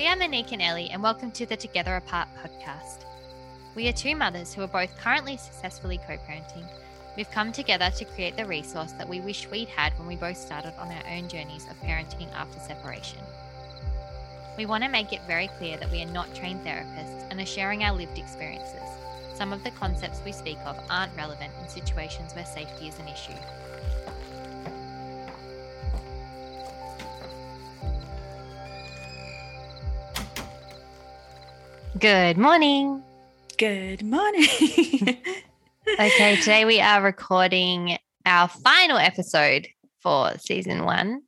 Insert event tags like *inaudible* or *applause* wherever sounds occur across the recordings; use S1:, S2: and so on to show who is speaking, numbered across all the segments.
S1: We are Monique and Ellie, and welcome to the Together Apart podcast. We are two mothers who are both currently successfully co parenting. We've come together to create the resource that we wish we'd had when we both started on our own journeys of parenting after separation. We want to make it very clear that we are not trained therapists and are sharing our lived experiences. Some of the concepts we speak of aren't relevant in situations where safety is an issue. Good morning.
S2: Good morning. *laughs*
S1: Okay, today we are recording our final episode for season one,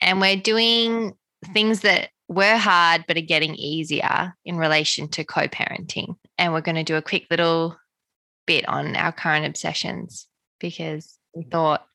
S1: and we're doing things that were hard but are getting easier in relation to co parenting. And we're going to do a quick little bit on our current obsessions because we thought,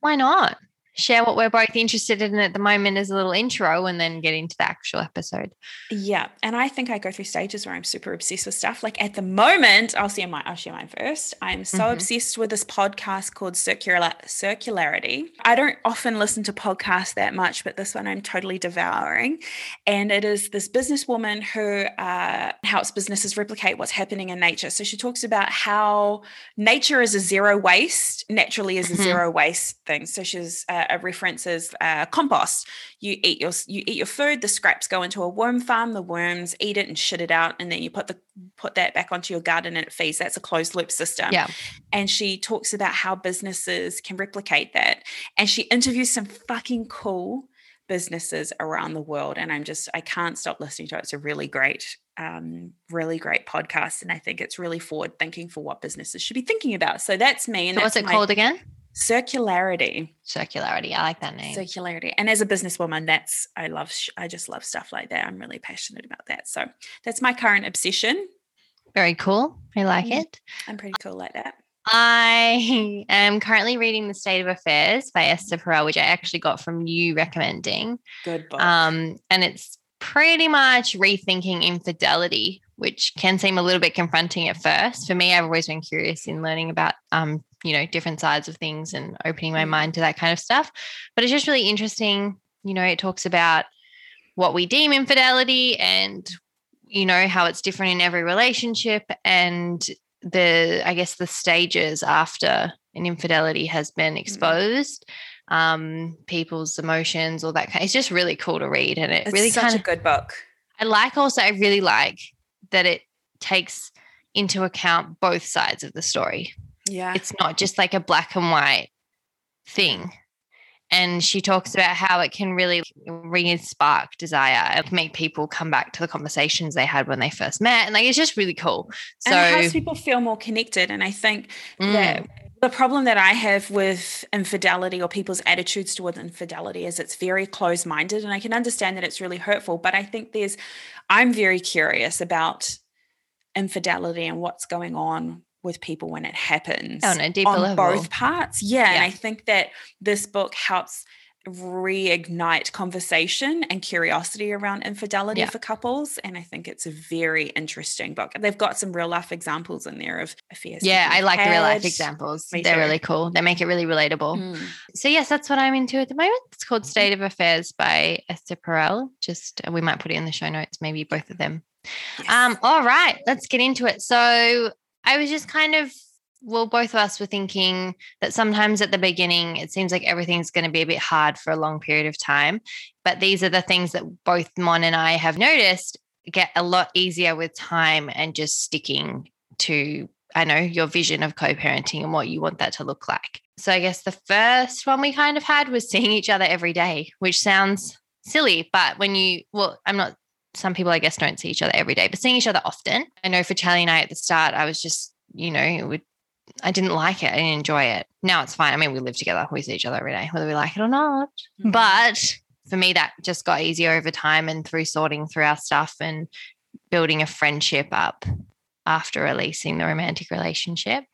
S1: why not? Share what we're both interested in at the moment as a little intro and then get into the actual episode.
S2: Yeah. And I think I go through stages where I'm super obsessed with stuff. Like at the moment, I'll share my I'll share mine first. I'm so mm-hmm. obsessed with this podcast called Circular Circularity. I don't often listen to podcasts that much, but this one I'm totally devouring. And it is this businesswoman who uh, helps businesses replicate what's happening in nature. So she talks about how nature is a zero waste, naturally is a mm-hmm. zero waste thing. So she's uh, uh, references uh, compost. You eat your you eat your food. The scraps go into a worm farm. The worms eat it and shit it out, and then you put the put that back onto your garden and it feeds. That's a closed loop system.
S1: Yeah.
S2: And she talks about how businesses can replicate that, and she interviews some fucking cool businesses around the world and i'm just i can't stop listening to it it's a really great um, really great podcast and i think it's really forward thinking for what businesses should be thinking about so that's me and
S1: so what's it my, called again
S2: circularity.
S1: Circularity i like that name.
S2: Circularity. And as a businesswoman that's i love i just love stuff like that. I'm really passionate about that. So that's my current obsession.
S1: Very cool. I like it.
S2: I'm pretty cool like that.
S1: I *laughs* am currently reading The State of Affairs by Esther Perel, which I actually got from you recommending.
S2: Good book.
S1: Um, and it's pretty much rethinking infidelity, which can seem a little bit confronting at first. For me, I've always been curious in learning about um, you know, different sides of things and opening my mm. mind to that kind of stuff. But it's just really interesting. You know, it talks about what we deem infidelity and, you know, how it's different in every relationship and the, I guess, the stages after an infidelity has been mm. exposed. Um, people's emotions, all that kind. It's just really cool to read, and it
S2: it's
S1: really
S2: kind of a good book.
S1: I like also. I really like that it takes into account both sides of the story.
S2: Yeah.
S1: It's not just like a black and white thing. And she talks about how it can really re spark desire and make people come back to the conversations they had when they first met. And like it's just really cool.
S2: So and it has people feel more connected. And I think mm. that the problem that I have with infidelity or people's attitudes towards infidelity is it's very close minded. And I can understand that it's really hurtful. But I think there's, I'm very curious about infidelity and what's going on with people when it happens oh,
S1: on a deeper
S2: on
S1: level.
S2: both parts. Yeah, yeah. And I think that this book helps reignite conversation and curiosity around infidelity yeah. for couples. And I think it's a very interesting book. They've got some real life examples in there of affairs.
S1: Yeah, I like had. the real life examples. Me They're too. really cool. They make it really relatable. Mm. So yes, that's what I'm into at the moment. It's called mm-hmm. State of Affairs by Esther Perel. Just we might put it in the show notes, maybe both of them. Yes. Um, all right, let's get into it. So I was just kind of, well, both of us were thinking that sometimes at the beginning, it seems like everything's going to be a bit hard for a long period of time. But these are the things that both Mon and I have noticed get a lot easier with time and just sticking to, I know, your vision of co parenting and what you want that to look like. So I guess the first one we kind of had was seeing each other every day, which sounds silly. But when you, well, I'm not some people, I guess, don't see each other every day, but seeing each other often. I know for Charlie and I at the start, I was just, you know, it would, I didn't like it. I didn't enjoy it. Now it's fine. I mean, we live together. We see each other every day, whether we like it or not. Mm-hmm. But for me, that just got easier over time and through sorting through our stuff and building a friendship up after releasing the romantic relationship.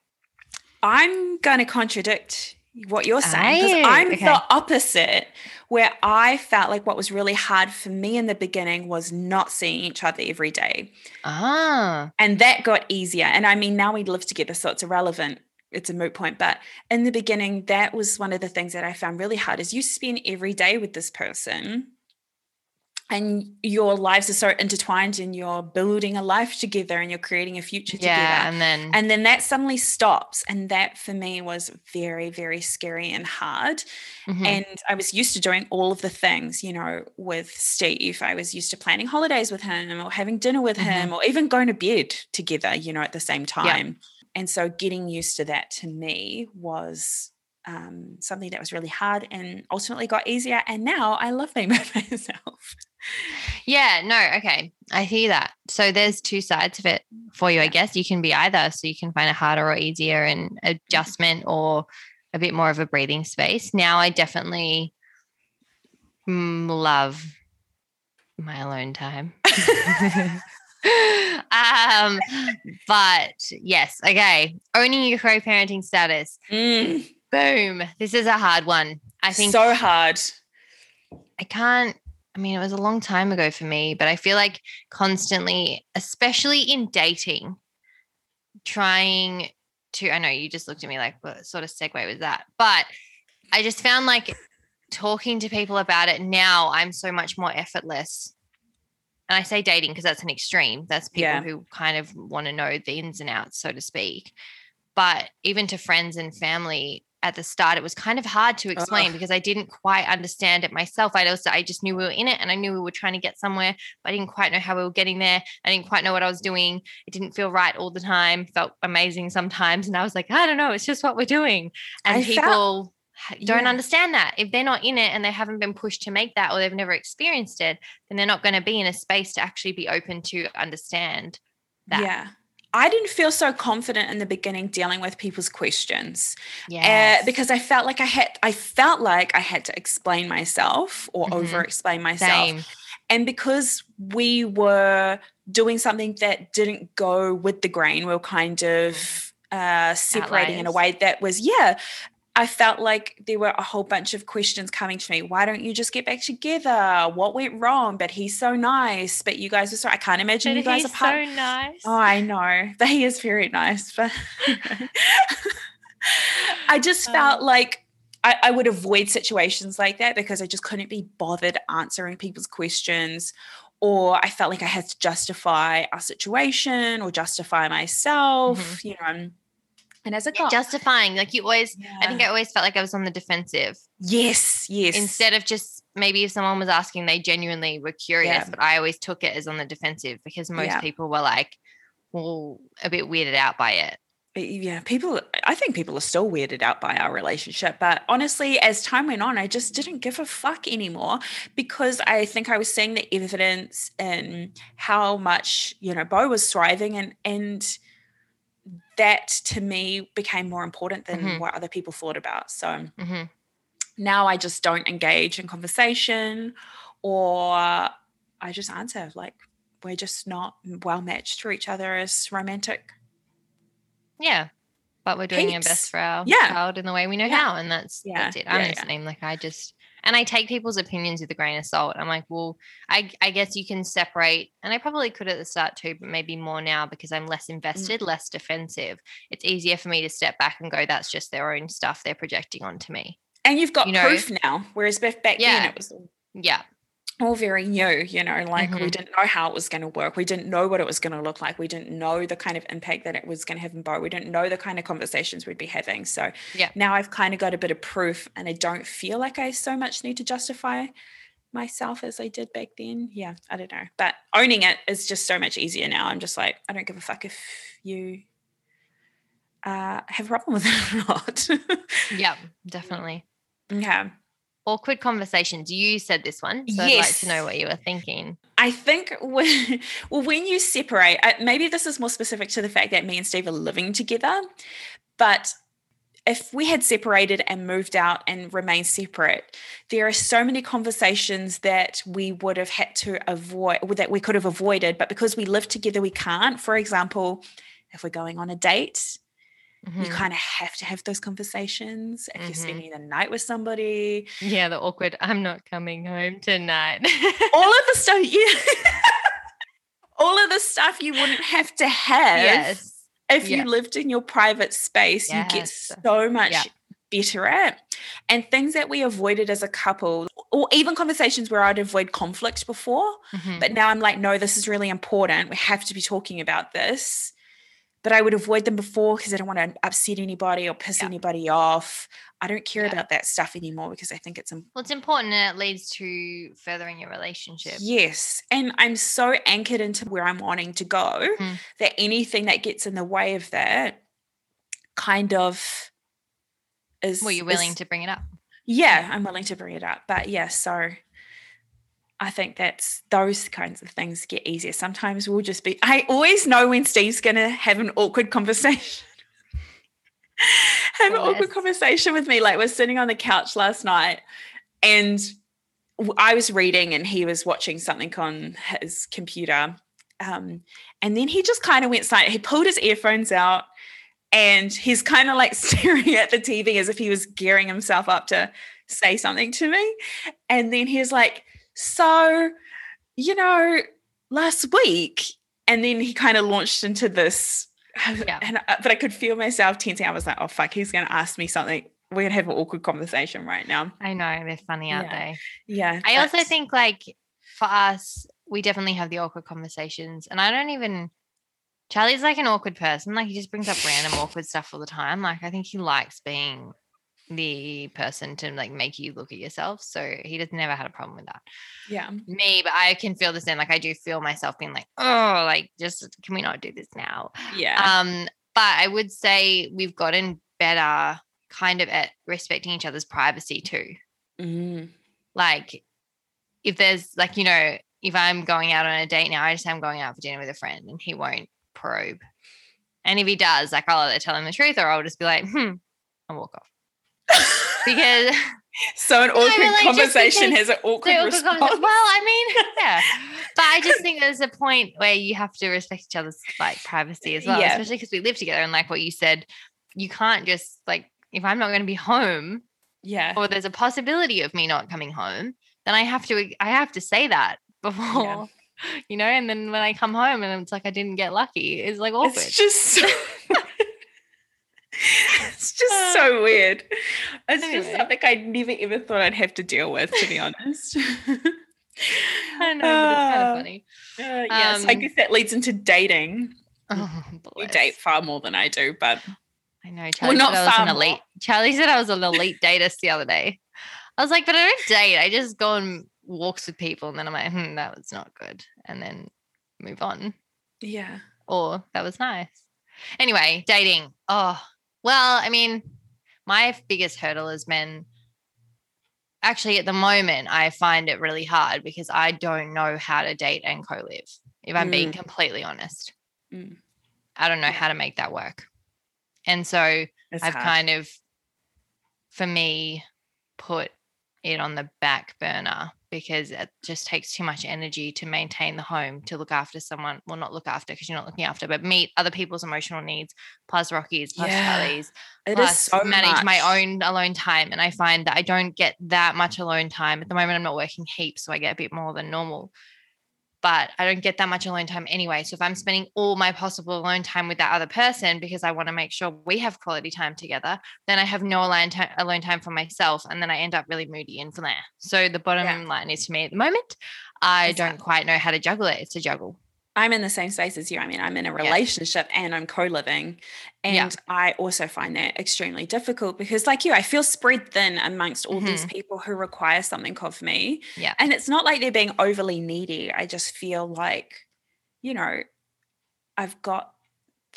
S2: I'm going to contradict what you're saying because I'm okay. the opposite where I felt like what was really hard for me in the beginning was not seeing each other every day.
S1: Ah.
S2: And that got easier. And I mean, now we live together, so it's irrelevant. It's a moot point. But in the beginning, that was one of the things that I found really hard is you spend every day with this person and your lives are so intertwined and you're building a life together and you're creating a future
S1: yeah,
S2: together
S1: and then
S2: and then that suddenly stops and that for me was very very scary and hard mm-hmm. and i was used to doing all of the things you know with steve i was used to planning holidays with him or having dinner with mm-hmm. him or even going to bed together you know at the same time yeah. and so getting used to that to me was um, something that was really hard and ultimately got easier. And now I love being *laughs* by myself.
S1: Yeah, no, okay. I hear that. So there's two sides of it for you, I guess. You can be either. So you can find it harder or easier and mm-hmm. adjustment or a bit more of a breathing space. Now I definitely love my alone time. *laughs* um, but yes, okay. Owning your co-parenting status.
S2: Mm.
S1: Boom. This is a hard one. I think
S2: so hard.
S1: I can't I mean, it was a long time ago for me, but I feel like constantly, especially in dating, trying to, I know you just looked at me like, what sort of segue was that? But I just found like talking to people about it now, I'm so much more effortless. And I say dating because that's an extreme. That's people yeah. who kind of want to know the ins and outs, so to speak. But even to friends and family, at the start it was kind of hard to explain because I didn't quite understand it myself. I also I just knew we were in it and I knew we were trying to get somewhere, but I didn't quite know how we were getting there. I didn't quite know what I was doing. It didn't feel right all the time. Felt amazing sometimes, and I was like, I don't know, it's just what we're doing. And I people felt, don't yeah. understand that. If they're not in it and they haven't been pushed to make that or they've never experienced it, then they're not going to be in a space to actually be open to understand that.
S2: Yeah. I didn't feel so confident in the beginning dealing with people's questions. Yeah. Uh, because I felt like I had I felt like I had to explain myself or mm-hmm. over explain myself. Same. And because we were doing something that didn't go with the grain, we were kind of uh, separating Outliers. in a way that was, yeah, I felt like there were a whole bunch of questions coming to me. Why don't you just get back together? What went wrong? But he's so nice. But you guys are so I can't imagine but you guys
S1: are so nice.
S2: Oh, I know. *laughs* But he is very nice. But *laughs* I just felt um, like I, I would avoid situations like that because I just couldn't be bothered answering people's questions or I felt like I had to justify our situation or justify myself, mm-hmm. you know. And as a
S1: yeah, justifying, like you always, yeah. I think I always felt like I was on the defensive.
S2: Yes, yes.
S1: Instead of just maybe if someone was asking, they genuinely were curious, yeah. but I always took it as on the defensive because most people were like, well, a bit weirded out by it.
S2: Yeah, people, I think people are still weirded out by our relationship. But honestly, as time went on, I just didn't give a fuck anymore because I think I was seeing the evidence in how much, you know, Bo was thriving and, and, that to me became more important than mm-hmm. what other people thought about. So
S1: mm-hmm.
S2: now I just don't engage in conversation or I just answer like we're just not well matched for each other as romantic.
S1: Yeah. But we're doing Heaps. our best for our yeah. child in the way we know yeah. how. And that's yeah. that's it. I'm yeah, the same. Like I just and I take people's opinions with a grain of salt. I'm like, well, I, I guess you can separate, and I probably could at the start too, but maybe more now because I'm less mm. invested, mm. less defensive. It's easier for me to step back and go, that's just their own stuff they're projecting onto me.
S2: And you've got you know? proof now, whereas back yeah. then it was
S1: yeah
S2: all very new, you know, like mm-hmm. we didn't know how it was going to work. We didn't know what it was going to look like. We didn't know the kind of impact that it was going to have in Bo. We didn't know the kind of conversations we'd be having. So
S1: yeah.
S2: now I've kind of got a bit of proof and I don't feel like I so much need to justify myself as I did back then. Yeah, I don't know. But owning it is just so much easier now. I'm just like, I don't give a fuck if you uh, have a problem with it or not. *laughs*
S1: yeah, definitely.
S2: Yeah
S1: awkward conversations. You said this one, so yes. I'd like to know what you were thinking.
S2: I think when, *laughs* well, when you separate, uh, maybe this is more specific to the fact that me and Steve are living together, but if we had separated and moved out and remained separate, there are so many conversations that we would have had to avoid, that we could have avoided, but because we live together, we can't. For example, if we're going on a date, Mm-hmm. You kind of have to have those conversations if mm-hmm. you're spending the night with somebody.
S1: Yeah, the awkward, I'm not coming home tonight.
S2: all of the *laughs* stuff you all of the stuff you wouldn't have to have
S1: yes.
S2: if you lived in your private space. Yes. You get so much better at. And things that we avoided as a couple, or even conversations where I'd avoid conflict before. Mm-hmm. But now I'm like, no, this is really important. We have to be talking about this. But I would avoid them before because I don't want to upset anybody or piss yeah. anybody off. I don't care yeah. about that stuff anymore because I think it's
S1: important. Well, it's important and it leads to furthering your relationship.
S2: Yes. And I'm so anchored into where I'm wanting to go mm. that anything that gets in the way of that kind of is.
S1: Well, you're willing is, to bring it up.
S2: Yeah, I'm willing to bring it up. But yeah, so I think that's those kinds of things get easier. Sometimes we'll just be, I always know when Steve's going to have an awkward conversation. *laughs* have yes. an awkward conversation with me. Like we're sitting on the couch last night and I was reading and he was watching something on his computer. Um, and then he just kind of went silent. He pulled his earphones out and he's kind of like *laughs* staring at the TV as if he was gearing himself up to say something to me. And then he's like, So, you know, last week, and then he kind of launched into this. Yeah. And uh, but I could feel myself tensing. I was like, oh fuck, he's gonna ask me something. We're gonna have an awkward conversation right now.
S1: I know, they're funny, aren't
S2: yeah.
S1: they?
S2: Yeah.
S1: I also think like for us, we definitely have the awkward conversations. And I don't even Charlie's like an awkward person. Like he just brings up random awkward stuff all the time. Like I think he likes being the person to like make you look at yourself. So he just never had a problem with that.
S2: Yeah.
S1: Me, but I can feel the same. Like I do feel myself being like, oh, like just can we not do this now?
S2: Yeah.
S1: Um, but I would say we've gotten better kind of at respecting each other's privacy too.
S2: Mm.
S1: Like if there's like, you know, if I'm going out on a date now, I just say I'm going out for dinner with a friend and he won't probe. And if he does, like I'll either tell him the truth or I'll just be like, hmm, and walk off. Because *laughs*
S2: so an awkward like, conversation has an awkward, awkward response. well,
S1: I mean, *laughs* yeah. But I just think there's a point where you have to respect each other's like privacy as well, yeah. especially because we live together. And like what you said, you can't just like if I'm not going to be home,
S2: yeah,
S1: or there's a possibility of me not coming home, then I have to I have to say that *laughs* before. Yeah you know, and then when I come home and it's like I didn't get lucky, it's like awkward.
S2: It's just so it's just so *laughs* weird. It's anyway. just something I never ever thought I'd have to deal with, to be honest. *laughs*
S1: I know, but it's kind of funny.
S2: Uh, yes, um, I guess that leads into dating. *laughs* Oh, you date far more than I do, but
S1: I know. Charlie well, not said I was an elite. Charlie said I was an elite datist the other day. I was like, but I don't date. I just go on walks with people and then I'm like, hmm, that was not good. And then move on.
S2: Yeah.
S1: Or that was nice. Anyway, dating. Oh, well, I mean, my biggest hurdle is men. Actually, at the moment, I find it really hard because I don't know how to date and co live, if I'm mm. being completely honest.
S2: Mm.
S1: I don't know how to make that work. And so it's I've hard. kind of, for me, put it on the back burner because it just takes too much energy to maintain the home to look after someone well not look after because you're not looking after but meet other people's emotional needs plus Rocky's plus yeah. Charlie's plus so manage much. my own alone time and I find that I don't get that much alone time at the moment I'm not working heaps so I get a bit more than normal but I don't get that much alone time anyway. So if I'm spending all my possible alone time with that other person because I want to make sure we have quality time together, then I have no alone time, alone time for myself, and then I end up really moody and from there. So the bottom yeah. line is for me at the moment, I exactly. don't quite know how to juggle it. It's a juggle.
S2: I'm in the same space as you. I mean, I'm in a relationship yeah. and I'm co-living. And yeah. I also find that extremely difficult because like you, I feel spread thin amongst all mm-hmm. these people who require something of me.
S1: Yeah.
S2: And it's not like they're being overly needy. I just feel like, you know, I've got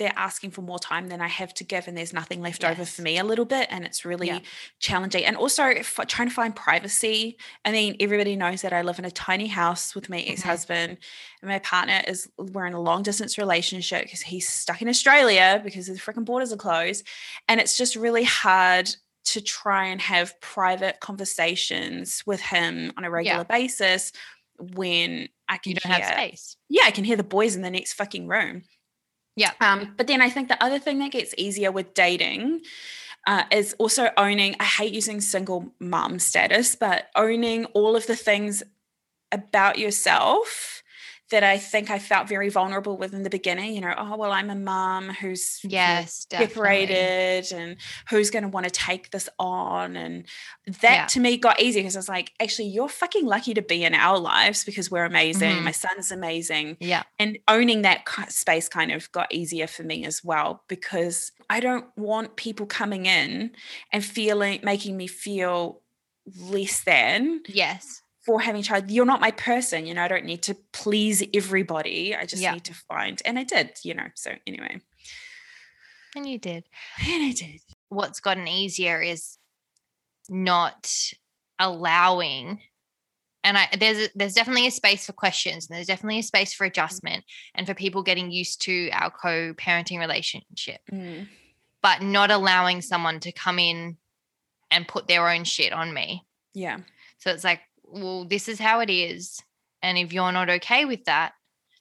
S2: they're asking for more time than I have to give, and there's nothing left yes. over for me a little bit, and it's really yeah. challenging. And also trying to find privacy. I mean, everybody knows that I live in a tiny house with my mm-hmm. ex-husband, and my partner is we're in a long distance relationship because he's stuck in Australia because the freaking borders are closed, and it's just really hard to try and have private conversations with him on a regular yeah. basis when I can
S1: you don't hear, have space.
S2: Yeah, I can hear the boys in the next fucking room.
S1: Yeah.
S2: Um, but then I think the other thing that gets easier with dating uh, is also owning, I hate using single mom status, but owning all of the things about yourself that I think I felt very vulnerable with in the beginning. You know, oh well, I'm a mom who's
S1: yes
S2: separated, and who's going to want to take this on, and that yeah. to me got easy because I was like, actually, you're fucking lucky to be in our lives because we're amazing. Mm-hmm. My son's amazing.
S1: Yeah,
S2: and owning that space kind of got easier for me as well because I don't want people coming in and feeling making me feel less than.
S1: Yes
S2: for having a child you're not my person you know i don't need to please everybody. I just yeah. need to find and i did you know so anyway.
S1: And you did.
S2: And i did.
S1: What's gotten easier is not allowing and I, there's there's definitely a space for questions and there's definitely a space for mm. adjustment and for people getting used to our co-parenting relationship.
S2: Mm.
S1: but not allowing someone to come in and put their own shit on me.
S2: Yeah.
S1: So it's like well, this is how it is. And if you're not okay with that,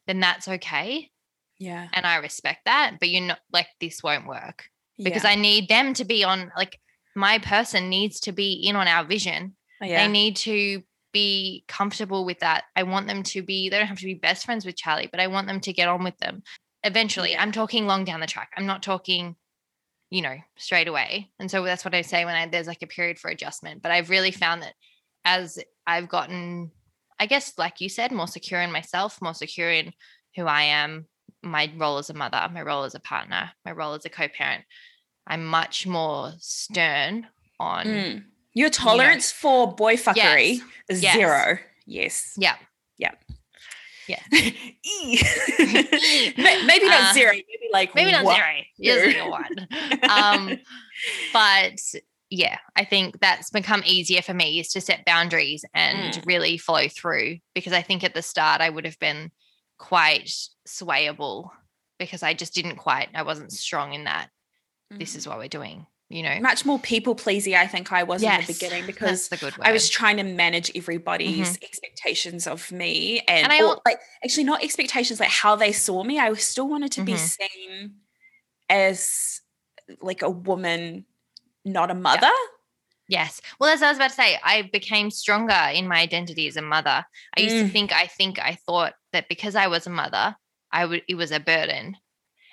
S1: then that's okay.
S2: Yeah.
S1: And I respect that. But you're not like, this won't work because yeah. I need them to be on, like, my person needs to be in on our vision. Oh, yeah. They need to be comfortable with that. I want them to be, they don't have to be best friends with Charlie, but I want them to get on with them eventually. Yeah. I'm talking long down the track. I'm not talking, you know, straight away. And so that's what I say when I, there's like a period for adjustment. But I've really found that as I've gotten, I guess, like you said, more secure in myself, more secure in who I am, my role as a mother, my role as a partner, my role as a co parent. I'm much more stern on
S2: mm. your tolerance you know, for boy fuckery yes. is yes. zero. Yes.
S1: Yeah.
S2: Yeah.
S1: Yeah. *laughs* *laughs*
S2: maybe not uh, zero, maybe like
S1: maybe not zero. Yes, like a one. um, *laughs* but yeah, I think that's become easier for me is to set boundaries and mm. really follow through because I think at the start I would have been quite swayable because I just didn't quite, I wasn't strong in that. Mm. This is mm. what we're doing, you know.
S2: Much more people pleasy, I think I was yes, in the beginning because the I was trying to manage everybody's mm-hmm. expectations of me and, and I, or, like actually not expectations like how they saw me. I still wanted to mm-hmm. be seen as like a woman not a mother. Yeah.
S1: Yes. Well, as I was about to say, I became stronger in my identity as a mother. I used mm. to think, I think, I thought that because I was a mother, I would, it was a burden.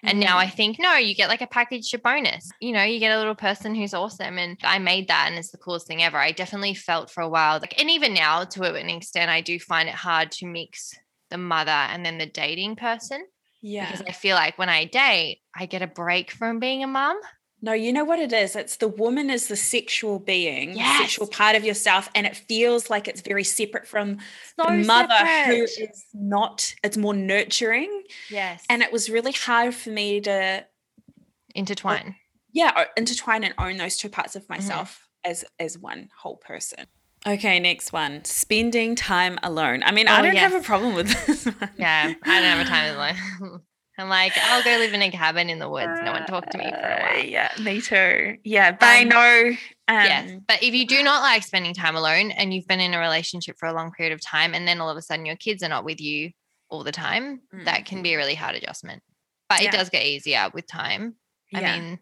S1: And now I mm. think, no, you get like a package a bonus. You know, you get a little person who's awesome. And I made that and it's the coolest thing ever. I definitely felt for a while, like, and even now to an extent, I do find it hard to mix the mother and then the dating person.
S2: Yeah.
S1: Because I feel like when I date, I get a break from being a mom.
S2: No, you know what it is? It's the woman is the sexual being, yes. sexual part of yourself, and it feels like it's very separate from so the mother separate. who is not, it's more nurturing.
S1: Yes.
S2: And it was really hard for me to
S1: intertwine.
S2: Yeah, intertwine and own those two parts of mm-hmm. myself mm-hmm. as as one whole person. Okay, next one. Spending time alone. I mean, oh, I don't yes. have a problem with *laughs* this one.
S1: Yeah, I don't have a time alone. *laughs* I'm like, I'll go live in a cabin in the woods. No one talk to me for a while.
S2: Yeah, me too. Yeah, but um, I know.
S1: Um, yes, but if you do not like spending time alone and you've been in a relationship for a long period of time, and then all of a sudden your kids are not with you all the time, mm. that can be a really hard adjustment. But yeah. it does get easier with time. I yeah. mean,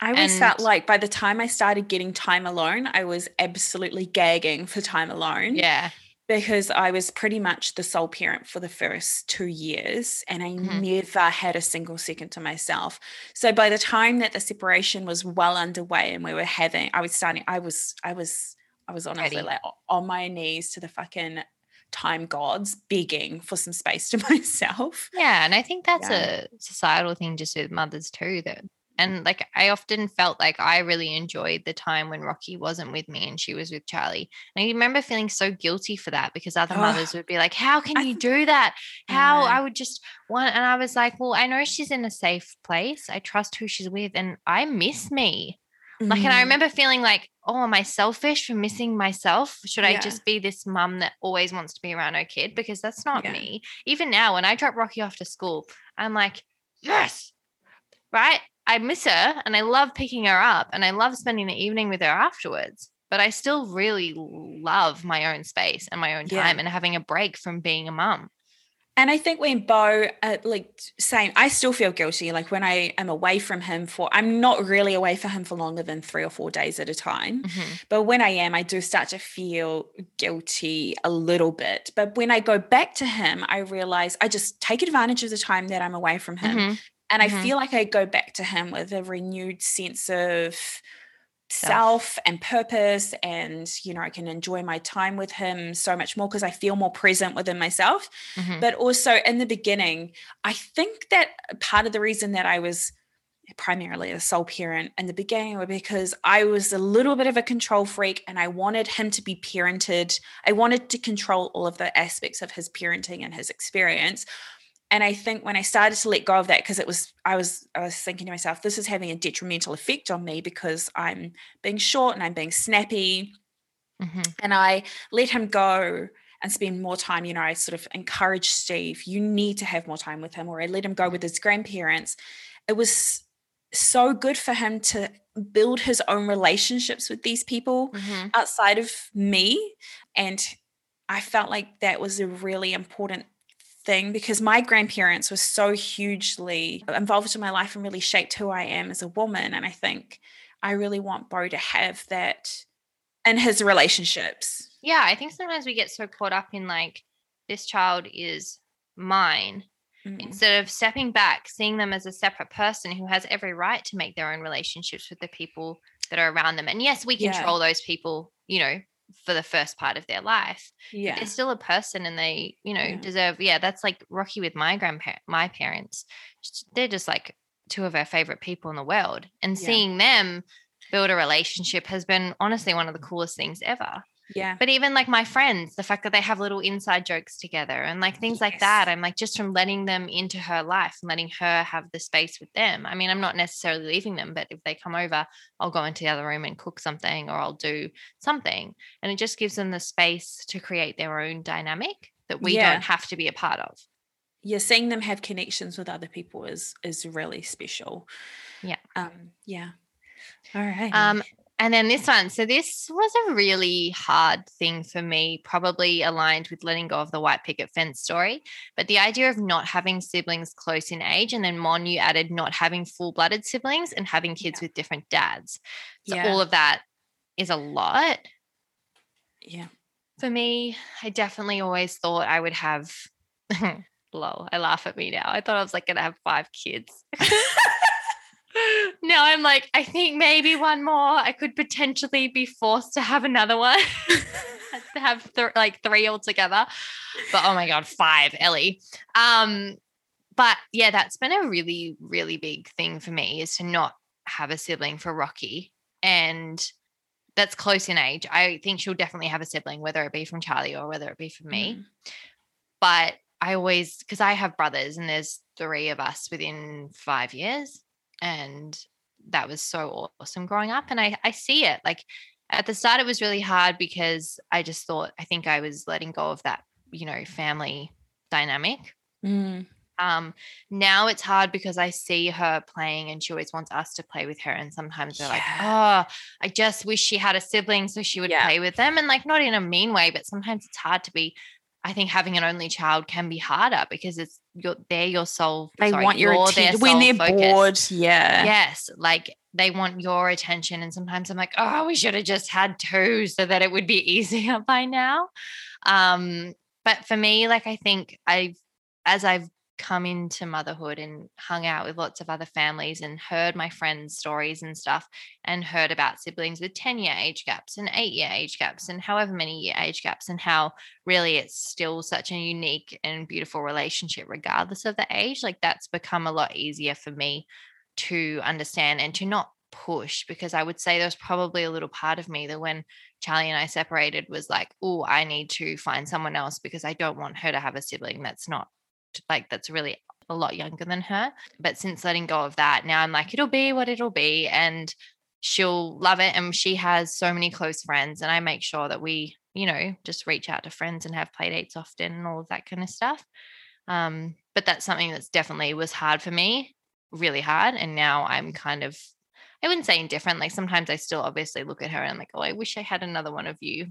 S2: I always and, felt like by the time I started getting time alone, I was absolutely gagging for time alone.
S1: Yeah
S2: because I was pretty much the sole parent for the first two years and I mm-hmm. never had a single second to myself. So by the time that the separation was well underway and we were having, I was starting, I was, I was, I was honestly Ready. like on my knees to the fucking time gods begging for some space to *laughs* myself.
S1: Yeah. And I think that's yeah. a societal thing just with mothers too, that and like I often felt like I really enjoyed the time when Rocky wasn't with me and she was with Charlie. And I remember feeling so guilty for that because other oh, mothers would be like, How can you do that? How I would just want and I was like, Well, I know she's in a safe place. I trust who she's with and I miss me. Mm-hmm. Like, and I mm-hmm. remember feeling like, oh, am I selfish for missing myself? Should yeah. I just be this mum that always wants to be around her kid? Because that's not yeah. me. Even now, when I drop Rocky off to school, I'm like, yes, right? I miss her and I love picking her up and I love spending the evening with her afterwards. But I still really love my own space and my own time yeah. and having a break from being a mum.
S2: And I think when Bo, uh, like, same, I still feel guilty. Like when I am away from him for, I'm not really away for him for longer than three or four days at a time. Mm-hmm. But when I am, I do start to feel guilty a little bit. But when I go back to him, I realize I just take advantage of the time that I'm away from him. Mm-hmm. And I mm-hmm. feel like I go back to him with a renewed sense of, self and purpose and you know i can enjoy my time with him so much more because i feel more present within myself mm-hmm. but also in the beginning i think that part of the reason that i was primarily a sole parent in the beginning was because i was a little bit of a control freak and i wanted him to be parented i wanted to control all of the aspects of his parenting and his experience and i think when i started to let go of that because it was i was i was thinking to myself this is having a detrimental effect on me because i'm being short and i'm being snappy mm-hmm. and i let him go and spend more time you know i sort of encouraged steve you need to have more time with him or i let him go with his grandparents it was so good for him to build his own relationships with these people mm-hmm. outside of me and i felt like that was a really important thing because my grandparents were so hugely involved in my life and really shaped who I am as a woman. And I think I really want Bo to have that in his relationships.
S1: Yeah, I think sometimes we get so caught up in like, this child is mine. Mm. Instead of stepping back, seeing them as a separate person who has every right to make their own relationships with the people that are around them. And yes, we control yeah. those people, you know, for the first part of their life. Yeah. They're still a person and they, you know, yeah. deserve, yeah, that's like Rocky with my grandparents, my parents. They're just like two of our favorite people in the world. And yeah. seeing them build a relationship has been honestly one of the coolest things ever.
S2: Yeah.
S1: But even like my friends, the fact that they have little inside jokes together and like things yes. like that, I'm like just from letting them into her life and letting her have the space with them. I mean, I'm not necessarily leaving them, but if they come over, I'll go into the other room and cook something or I'll do something. And it just gives them the space to create their own dynamic that we yeah. don't have to be a part of.
S2: Yeah, seeing them have connections with other people is is really special.
S1: Yeah.
S2: Um, yeah. All right.
S1: Um, and then this one. So this was a really hard thing for me, probably aligned with letting go of the white picket fence story. But the idea of not having siblings close in age, and then Mon, you added not having full-blooded siblings and having kids yeah. with different dads. So yeah. all of that is a lot.
S2: Yeah.
S1: For me, I definitely always thought I would have *laughs* lol. I laugh at me now. I thought I was like gonna have five kids. *laughs* now I'm like, I think maybe one more. I could potentially be forced to have another one. *laughs* to have th- like three altogether. But oh my God, five, Ellie. Um, but yeah, that's been a really, really big thing for me is to not have a sibling for Rocky. And that's close in age. I think she'll definitely have a sibling, whether it be from Charlie or whether it be from me. Mm. But I always, because I have brothers and there's three of us within five years and that was so awesome growing up and I I see it like at the start it was really hard because I just thought I think I was letting go of that you know family dynamic
S2: mm.
S1: um now it's hard because I see her playing and she always wants us to play with her and sometimes they're like oh I just wish she had a sibling so she would yeah. play with them and like not in a mean way but sometimes it's hard to be I think having an only child can be harder because it's you're they're your soul.
S2: They sorry, want your attention when they're focus. bored. Yeah.
S1: Yes. Like they want your attention. And sometimes I'm like, oh, we should have just had two so that it would be *laughs* easier by now. Um, but for me, like I think I've as I've come into motherhood and hung out with lots of other families and heard my friends' stories and stuff and heard about siblings with 10 year age gaps and eight year age gaps and however many year age gaps and how really it's still such a unique and beautiful relationship regardless of the age. Like that's become a lot easier for me to understand and to not push because I would say there was probably a little part of me that when Charlie and I separated was like, oh, I need to find someone else because I don't want her to have a sibling that's not like that's really a lot younger than her. But since letting go of that, now I'm like, it'll be what it'll be. And she'll love it. And she has so many close friends. And I make sure that we, you know, just reach out to friends and have play dates often and all of that kind of stuff. Um, but that's something that's definitely was hard for me, really hard. And now I'm kind of, I wouldn't say indifferent. Like sometimes I still obviously look at her and I'm like, oh, I wish I had another one of you,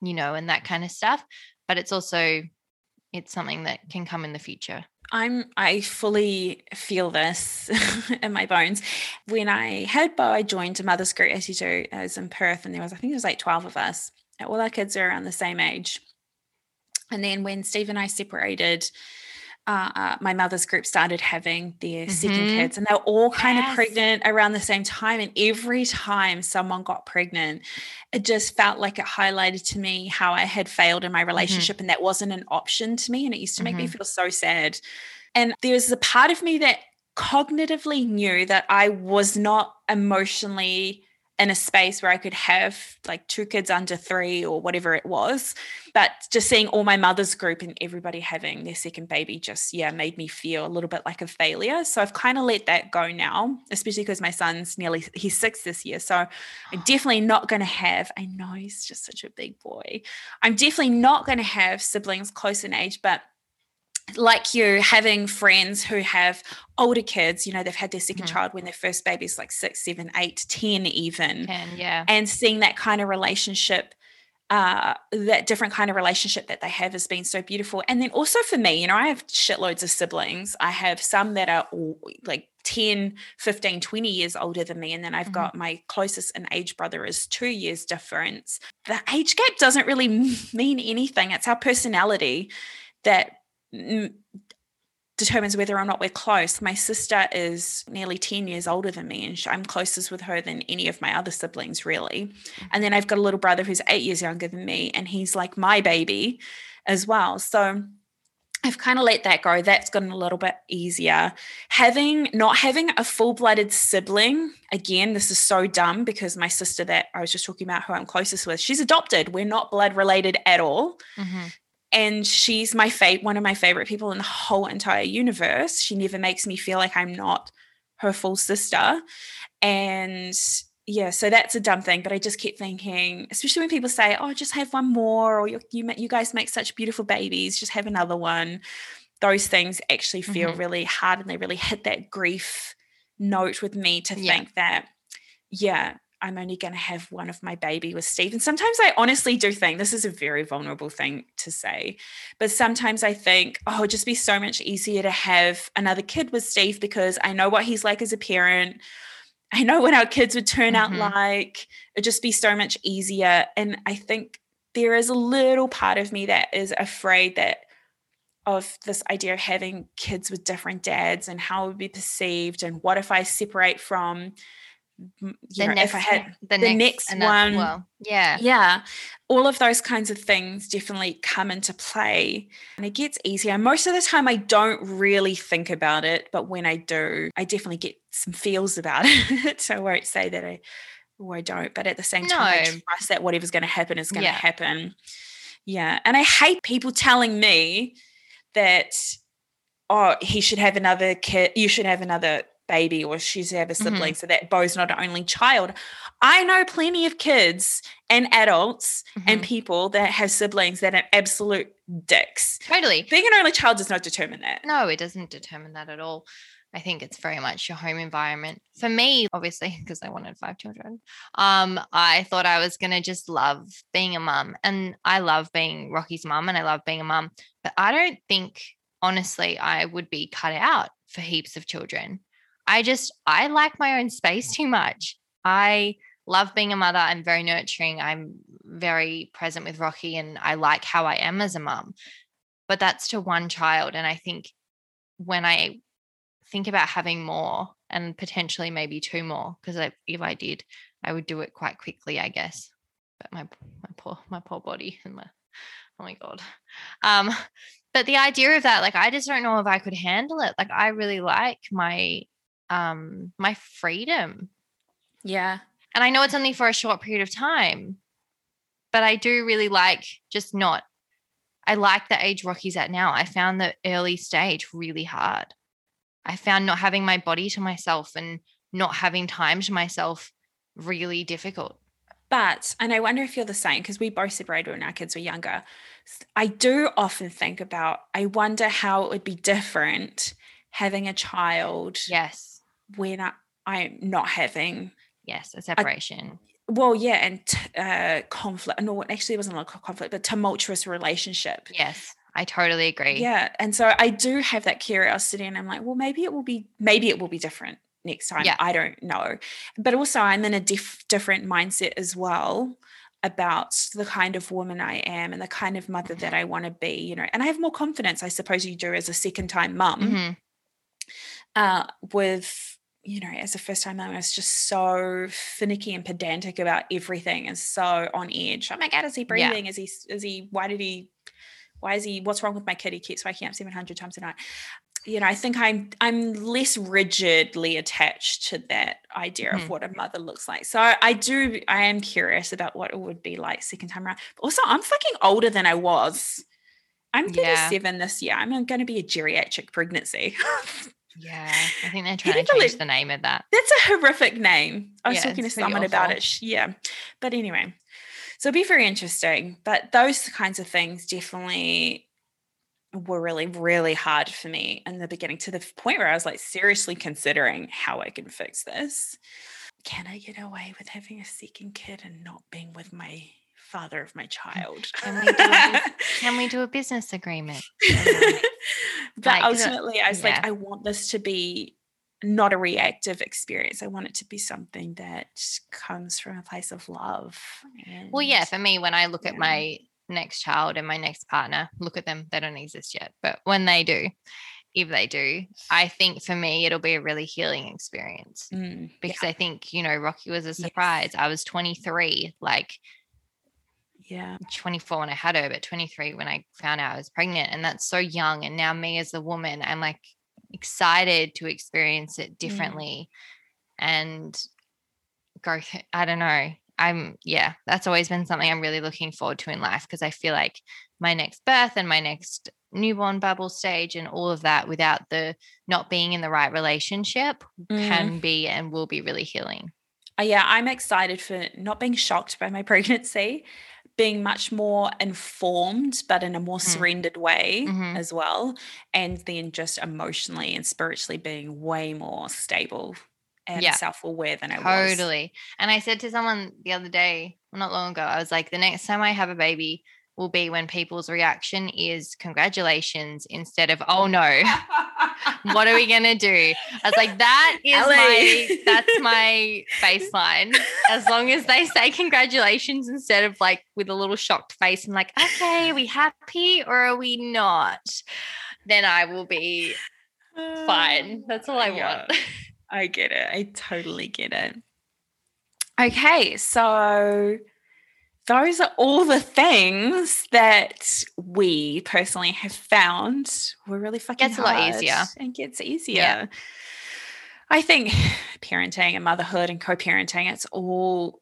S1: you know, and that kind of stuff. But it's also it's something that can come in the future.
S2: I'm I fully feel this *laughs* in my bones. When I had Bo, I joined a mother's group as you do, as in Perth, and there was I think there was like 12 of us. All our kids are around the same age. And then when Steve and I separated, uh, uh, my mother's group started having their mm-hmm. second kids, and they were all kind yes. of pregnant around the same time. And every time someone got pregnant, it just felt like it highlighted to me how I had failed in my mm-hmm. relationship, mm-hmm. and that wasn't an option to me. And it used to make mm-hmm. me feel so sad. And there was a part of me that cognitively knew that I was not emotionally in a space where I could have like two kids under three or whatever it was. But just seeing all my mother's group and everybody having their second baby just, yeah, made me feel a little bit like a failure. So I've kind of let that go now, especially because my son's nearly, he's six this year. So I'm *gasps* definitely not going to have, I know he's just such a big boy. I'm definitely not going to have siblings close in age, but like you having friends who have older kids you know they've had their 2nd mm-hmm. child when their first baby is like six seven eight ten even
S1: and yeah
S2: and seeing that kind of relationship uh, that different kind of relationship that they have has been so beautiful. And then also for me, you know, I have shitloads of siblings. I have some that are like 10, 15, 20 years older than me. And then I've mm-hmm. got my closest in age brother is two years difference. The age gap doesn't really mean anything. It's our personality that determines whether or not we're close. My sister is nearly 10 years older than me, and I'm closest with her than any of my other siblings, really. And then I've got a little brother who's eight years younger than me, and he's like my baby as well. So I've kind of let that go. That's gotten a little bit easier. Having not having a full-blooded sibling, again, this is so dumb because my sister that I was just talking about, who I'm closest with, she's adopted. We're not blood related at all. Mm-hmm and she's my favorite one of my favorite people in the whole entire universe she never makes me feel like i'm not her full sister and yeah so that's a dumb thing but i just keep thinking especially when people say oh just have one more or you you, you guys make such beautiful babies just have another one those things actually feel mm-hmm. really hard and they really hit that grief note with me to yeah. think that yeah I'm only going to have one of my baby with Steve. And sometimes I honestly do think this is a very vulnerable thing to say, but sometimes I think, oh, it'd just be so much easier to have another kid with Steve because I know what he's like as a parent. I know what our kids would turn mm-hmm. out like. It'd just be so much easier. And I think there is a little part of me that is afraid that of this idea of having kids with different dads and how it would be perceived and what if I separate from
S1: the know, next, if I had the, the next,
S2: next one,
S1: well, yeah,
S2: yeah, all of those kinds of things definitely come into play, and it gets easier. Most of the time, I don't really think about it, but when I do, I definitely get some feels about *laughs* it. so I won't say that I, or I don't, but at the same time. I trust that whatever's going to happen is going to yeah. happen. Yeah, and I hate people telling me that oh he should have another kid you should have another baby or she's have a sibling, mm-hmm. so that Bo's not an only child. I know plenty of kids and adults mm-hmm. and people that have siblings that are absolute dicks.
S1: Totally.
S2: Being an only child does not determine that.
S1: No, it doesn't determine that at all. I think it's very much your home environment. For me, obviously, *laughs* because I wanted five children, um, I thought I was going to just love being a mum. And I love being Rocky's mum and I love being a mum. But I don't think, honestly, I would be cut out for heaps of children. I just, I like my own space too much. I love being a mother. I'm very nurturing. I'm very present with Rocky and I like how I am as a mum. But that's to one child. And I think when I think about having more and potentially maybe two more, because if I did, I would do it quite quickly, I guess. But my my poor my poor body and my oh my god. Um, but the idea of that, like I just don't know if I could handle it. Like I really like my um my freedom.
S2: Yeah.
S1: And I know it's only for a short period of time, but I do really like just not I like the age Rocky's at now. I found the early stage really hard. I found not having my body to myself and not having time to myself really difficult.
S2: But, and I wonder if you're the same, because we both separated when our kids were younger. I do often think about, I wonder how it would be different having a child.
S1: Yes
S2: when I, I'm not having
S1: yes a separation.
S2: A, well, yeah, and uh, conflict. No, actually, it wasn't like a conflict, but tumultuous relationship.
S1: Yes, I totally agree.
S2: Yeah. And so I do have that curiosity and I'm like, well, maybe it will be, maybe it will be different next time. Yeah. I don't know. But also I'm in a diff- different mindset as well about the kind of woman I am and the kind of mother that I want to be, you know, and I have more confidence, I suppose you do as a second time mum. Mm-hmm. Uh, with you know, as a first time mom, I was just so finicky and pedantic about everything and so on edge. Oh my God, is he breathing? Yeah. Is he, is he, why did he, why is he, what's wrong with my kid? He keeps waking up 700 times a night. You know, I think I'm, I'm less rigidly attached to that idea mm-hmm. of what a mother looks like. So I do, I am curious about what it would be like second time around. But also, I'm fucking older than I was. I'm 37 yeah. this year. I'm going to be a geriatric pregnancy. *laughs*
S1: Yeah, I think they're trying to change the name of that.
S2: That's a horrific name. I was yeah, talking to someone about it. Yeah. But anyway, so it'll be very interesting. But those kinds of things definitely were really, really hard for me in the beginning to the point where I was like seriously considering how I can fix this. Can I get away with having a second kid and not being with my father of my child.
S1: Can we do a, can we do a business *laughs* agreement?
S2: but like, ultimately, I was yeah. like, I want this to be not a reactive experience. I want it to be something that comes from a place of love.
S1: And, well, yeah, for me, when I look yeah. at my next child and my next partner, look at them, they don't exist yet. But when they do, if they do, I think for me, it'll be a really healing experience mm, because yeah. I think, you know, Rocky was a surprise. Yes. I was 23. Like,
S2: yeah
S1: 24 when i had her but 23 when i found out i was pregnant and that's so young and now me as a woman i'm like excited to experience it mm. differently mm. and go through, i don't know i'm yeah that's always been something i'm really looking forward to in life because i feel like my next birth and my next newborn bubble stage and all of that without the not being in the right relationship mm. can be and will be really healing
S2: uh, yeah, I'm excited for not being shocked by my *laughs* pregnancy, being much more informed, but in a more mm. surrendered way mm-hmm. as well. And then just emotionally and spiritually being way more stable and yeah. self-aware than I
S1: totally. was. Totally. And I said to someone the other day, well, not long ago, I was like, the next time I have a baby, will be when people's reaction is congratulations instead of oh no. *laughs* What are we gonna do? I was like that *laughs* is Ellie. my that's my *laughs* baseline. As long as they say congratulations instead of like with a little shocked face and like okay are we happy or are we not? Then i will be fine. *sighs* That's all i yeah, want
S2: i get it. I totally get it. Okay so those are all the things that we personally have found were really fucking
S1: gets a lot easier
S2: and gets easier. Yeah. I think parenting and motherhood and co-parenting, it's all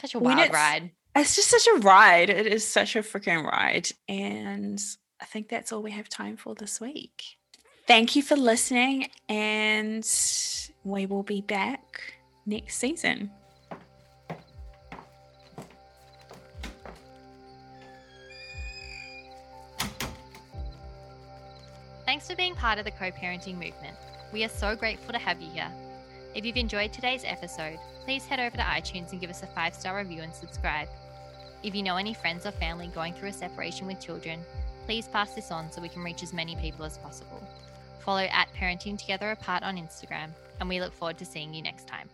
S1: such a wild ride.
S2: It's just such a ride. It is such a freaking ride. And I think that's all we have time for this week. Thank you for listening, and we will be back next season.
S1: Thanks for being part of the co parenting movement. We are so grateful to have you here. If you've enjoyed today's episode, please head over to iTunes and give us a five star review and subscribe. If you know any friends or family going through a separation with children, please pass this on so we can reach as many people as possible. Follow at Parenting Together Apart on Instagram, and we look forward to seeing you next time.